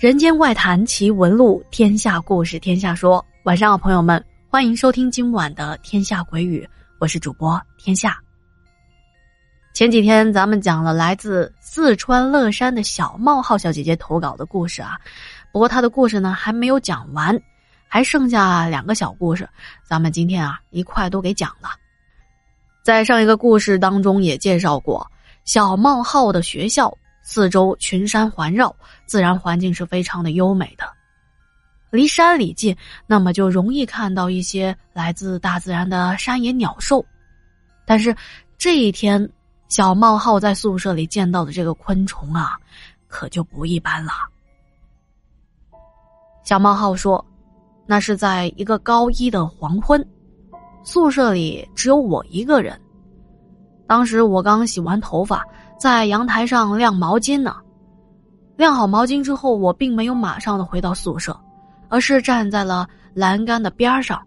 人间怪谈奇闻录，天下故事天下说。晚上好，朋友们，欢迎收听今晚的《天下鬼语》，我是主播天下。前几天咱们讲了来自四川乐山的小冒号小姐姐投稿的故事啊，不过她的故事呢还没有讲完，还剩下两个小故事，咱们今天啊一块都给讲了。在上一个故事当中也介绍过，小冒号的学校。四周群山环绕，自然环境是非常的优美的。离山里近，那么就容易看到一些来自大自然的山野鸟兽。但是这一天，小冒号在宿舍里见到的这个昆虫啊，可就不一般了。小冒号说：“那是在一个高一的黄昏，宿舍里只有我一个人。当时我刚洗完头发。”在阳台上晾毛巾呢，晾好毛巾之后，我并没有马上的回到宿舍，而是站在了栏杆的边上，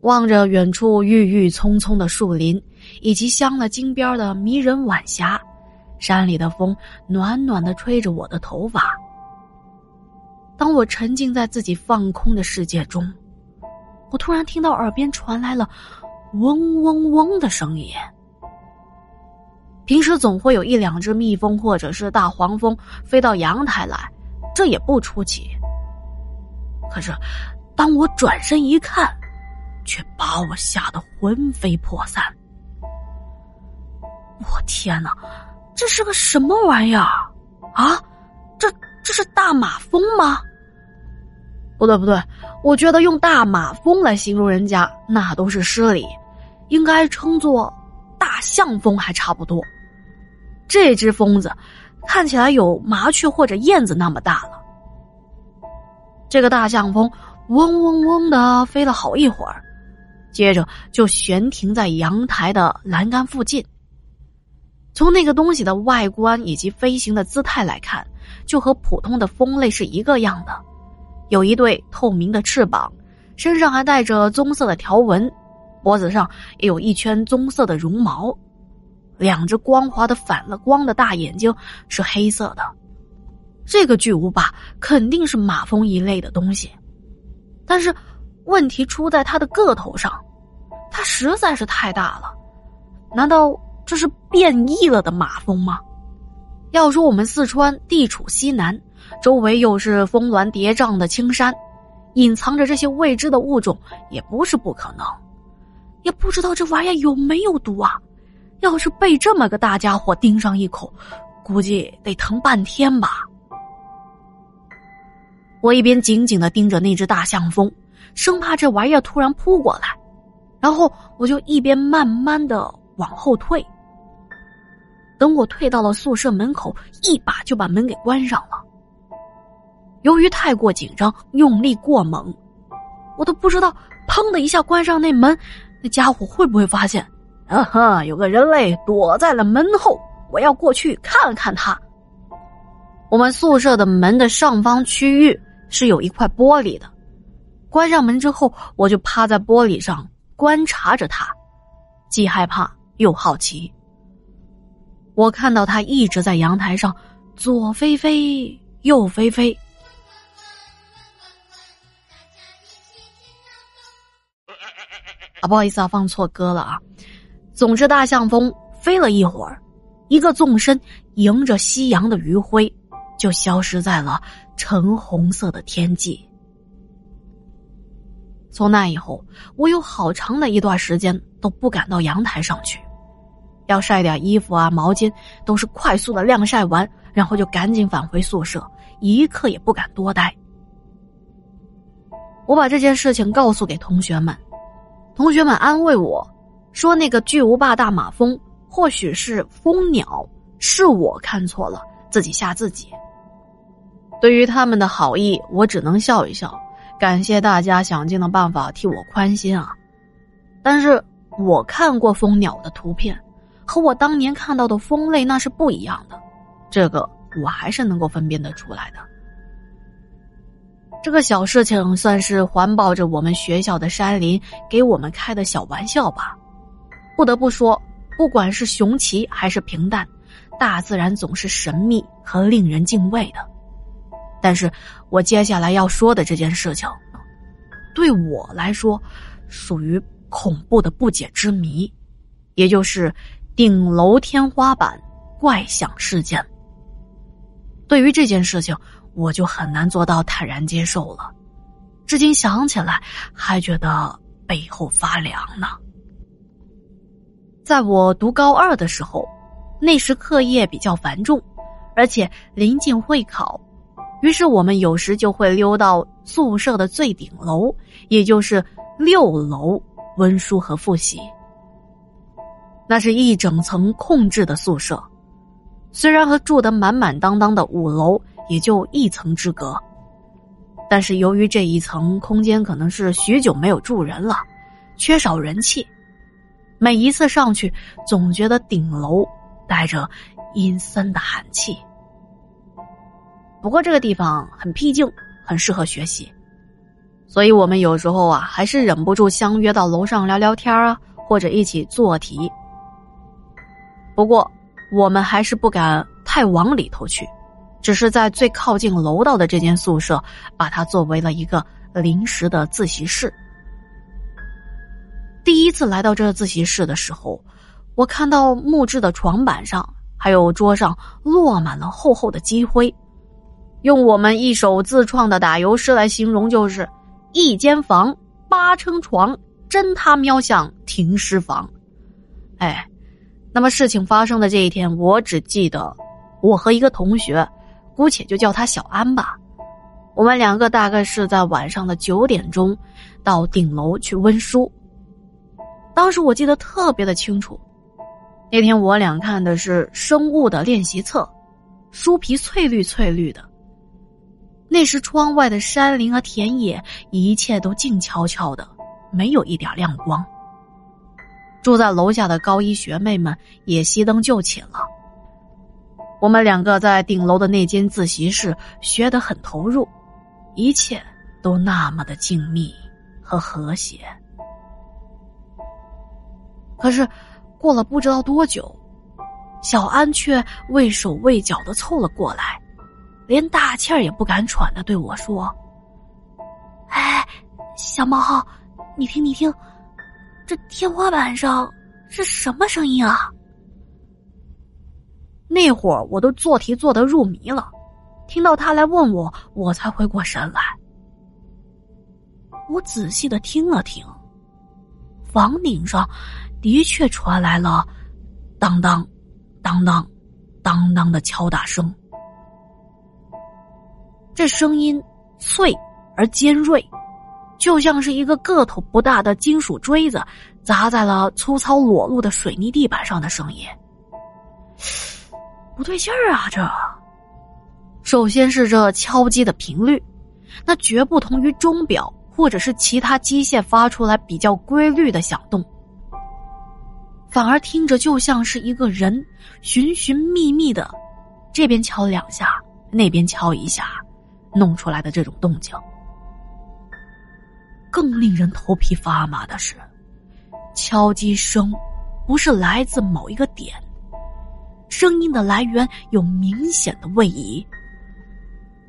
望着远处郁郁葱葱的树林，以及镶了金边的迷人晚霞，山里的风暖暖的吹着我的头发。当我沉浸在自己放空的世界中，我突然听到耳边传来了嗡嗡嗡的声音。平时总会有一两只蜜蜂或者是大黄蜂飞到阳台来，这也不出奇。可是，当我转身一看，却把我吓得魂飞魄散。我天哪，这是个什么玩意儿啊？这这是大马蜂吗？不对不对，我觉得用大马蜂来形容人家那都是失礼，应该称作大象蜂还差不多。这只疯子看起来有麻雀或者燕子那么大了。这个大象蜂嗡嗡嗡的飞了好一会儿，接着就悬停在阳台的栏杆附近。从那个东西的外观以及飞行的姿态来看，就和普通的蜂类是一个样的，有一对透明的翅膀，身上还带着棕色的条纹，脖子上也有一圈棕色的绒毛。两只光滑的反了光的大眼睛是黑色的，这个巨无霸肯定是马蜂一类的东西，但是问题出在它的个头上，它实在是太大了。难道这是变异了的马蜂吗？要说我们四川地处西南，周围又是峰峦叠嶂的青山，隐藏着这些未知的物种也不是不可能。也不知道这玩意儿有没有毒啊？要是被这么个大家伙盯上一口，估计得疼半天吧。我一边紧紧的盯着那只大象蜂，生怕这玩意儿突然扑过来，然后我就一边慢慢的往后退。等我退到了宿舍门口，一把就把门给关上了。由于太过紧张，用力过猛，我都不知道砰的一下关上那门，那家伙会不会发现。啊哈！有个人类躲在了门后，我要过去看看他。我们宿舍的门的上方区域是有一块玻璃的，关上门之后，我就趴在玻璃上观察着他，既害怕又好奇。我看到他一直在阳台上左飞飞，右飞飞。啊，不好意思啊，放错歌了啊。总之，大象蜂飞了一会儿，一个纵身，迎着夕阳的余晖，就消失在了橙红色的天际。从那以后，我有好长的一段时间都不敢到阳台上去，要晒点衣服啊、毛巾，都是快速的晾晒完，然后就赶紧返回宿舍，一刻也不敢多待。我把这件事情告诉给同学们，同学们安慰我。说那个巨无霸大马蜂或许是蜂鸟，是我看错了，自己吓自己。对于他们的好意，我只能笑一笑，感谢大家想尽了办法替我宽心啊。但是我看过蜂鸟的图片，和我当年看到的蜂类那是不一样的，这个我还是能够分辨得出来的。这个小事情算是环抱着我们学校的山林给我们开的小玩笑吧。不得不说，不管是雄奇还是平淡，大自然总是神秘和令人敬畏的。但是我接下来要说的这件事情，对我来说，属于恐怖的不解之谜，也就是顶楼天花板怪响事件。对于这件事情，我就很难做到坦然接受了，至今想起来还觉得背后发凉呢。在我读高二的时候，那时课业比较繁重，而且临近会考。于是我们有时就会溜到宿舍的最顶楼，也就是六楼温书和复习。那是一整层空置的宿舍，虽然和住得满满当当的五楼也就一层之隔，但是由于这一层空间可能是许久没有住人了，缺少人气，每一次上去总觉得顶楼带着阴森的寒气。不过这个地方很僻静，很适合学习，所以我们有时候啊，还是忍不住相约到楼上聊聊天啊，或者一起做题。不过我们还是不敢太往里头去，只是在最靠近楼道的这间宿舍，把它作为了一个临时的自习室。第一次来到这自习室的时候，我看到木质的床板上还有桌上落满了厚厚的积灰。用我们一手自创的打油诗来形容，就是一间房八撑床，真他喵像停尸房。哎，那么事情发生的这一天，我只记得我和一个同学，姑且就叫他小安吧。我们两个大概是在晚上的九点钟到顶楼去温书。当时我记得特别的清楚，那天我俩看的是生物的练习册，书皮翠绿翠绿的。那时窗外的山林和田野，一切都静悄悄的，没有一点亮光。住在楼下的高一学妹们也熄灯就寝了。我们两个在顶楼的那间自习室学得很投入，一切都那么的静谧和和谐。可是，过了不知道多久，小安却畏手畏脚的凑了过来。连大气儿也不敢喘的对我说：“哎，小毛，你听，你听，这天花板上是什么声音啊？”那会儿我都做题做得入迷了，听到他来问我，我才回过神来。我仔细的听了听，房顶上的确传来了当当、当当、当当的敲打声。这声音脆而尖锐，就像是一个个头不大的金属锥子砸在了粗糙裸露的水泥地板上的声音。不对劲儿啊！这首先是这敲击的频率，那绝不同于钟表或者是其他机械发出来比较规律的响动，反而听着就像是一个人寻寻觅觅的，这边敲两下，那边敲一下。弄出来的这种动静，更令人头皮发麻的是，敲击声不是来自某一个点，声音的来源有明显的位移。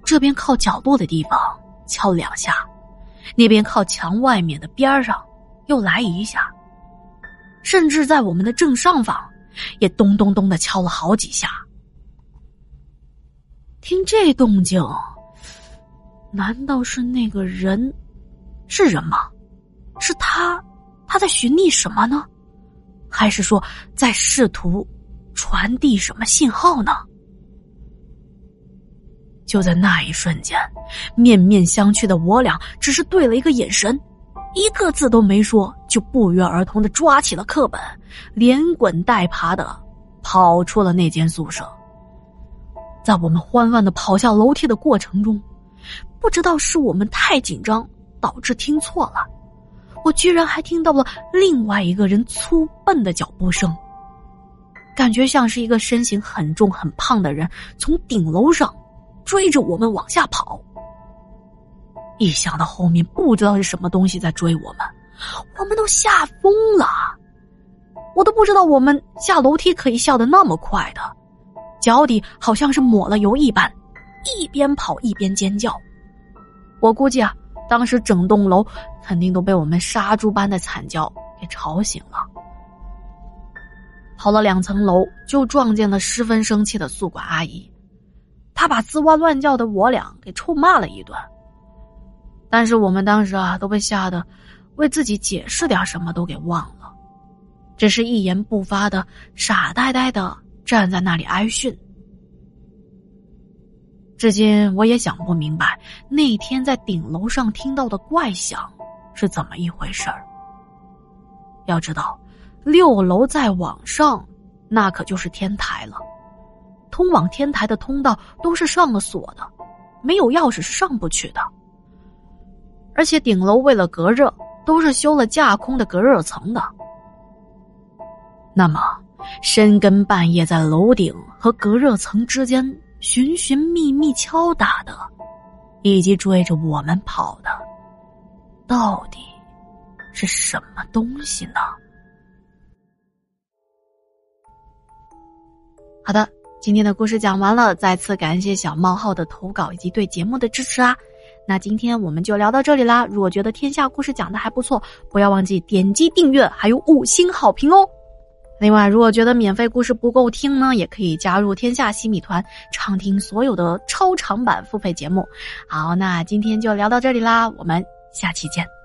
这边靠角落的地方敲两下，那边靠墙外面的边上又来一下，甚至在我们的正上方，也咚咚咚的敲了好几下。听这动静。难道是那个人？是人吗？是他？他在寻觅什么呢？还是说在试图传递什么信号呢？就在那一瞬间，面面相觑的我俩只是对了一个眼神，一个字都没说，就不约而同的抓起了课本，连滚带爬的跑出了那间宿舍。在我们慌乱的跑下楼梯的过程中。不知道是我们太紧张导致听错了，我居然还听到了另外一个人粗笨的脚步声，感觉像是一个身形很重很胖的人从顶楼上追着我们往下跑。一想到后面不知道是什么东西在追我们，我们都吓疯了。我都不知道我们下楼梯可以笑得那么快的，脚底好像是抹了油一般。一边跑一边尖叫。我估计啊，当时整栋楼肯定都被我们杀猪般的惨叫给吵醒了。跑了两层楼，就撞见了十分生气的宿管阿姨，她把吱哇乱叫的我俩给臭骂了一顿。但是我们当时啊，都被吓得，为自己解释点什么都给忘了，只是一言不发的傻呆呆的站在那里挨训。至今我也想不明白，那天在顶楼上听到的怪响是怎么一回事儿。要知道。六楼再往上，那可就是天台了。通往天台的通道都是上了锁的，没有钥匙是上不去的。而且顶楼为了隔热，都是修了架空的隔热层的。那么，深更半夜在楼顶和隔热层之间寻寻觅觅敲打的，以及追着我们跑的，到底是什么东西呢？好的，今天的故事讲完了，再次感谢小冒号的投稿以及对节目的支持啊！那今天我们就聊到这里啦。如果觉得天下故事讲的还不错，不要忘记点击订阅，还有五星好评哦。另外，如果觉得免费故事不够听呢，也可以加入天下西米团，畅听所有的超长版付费节目。好，那今天就聊到这里啦，我们下期见。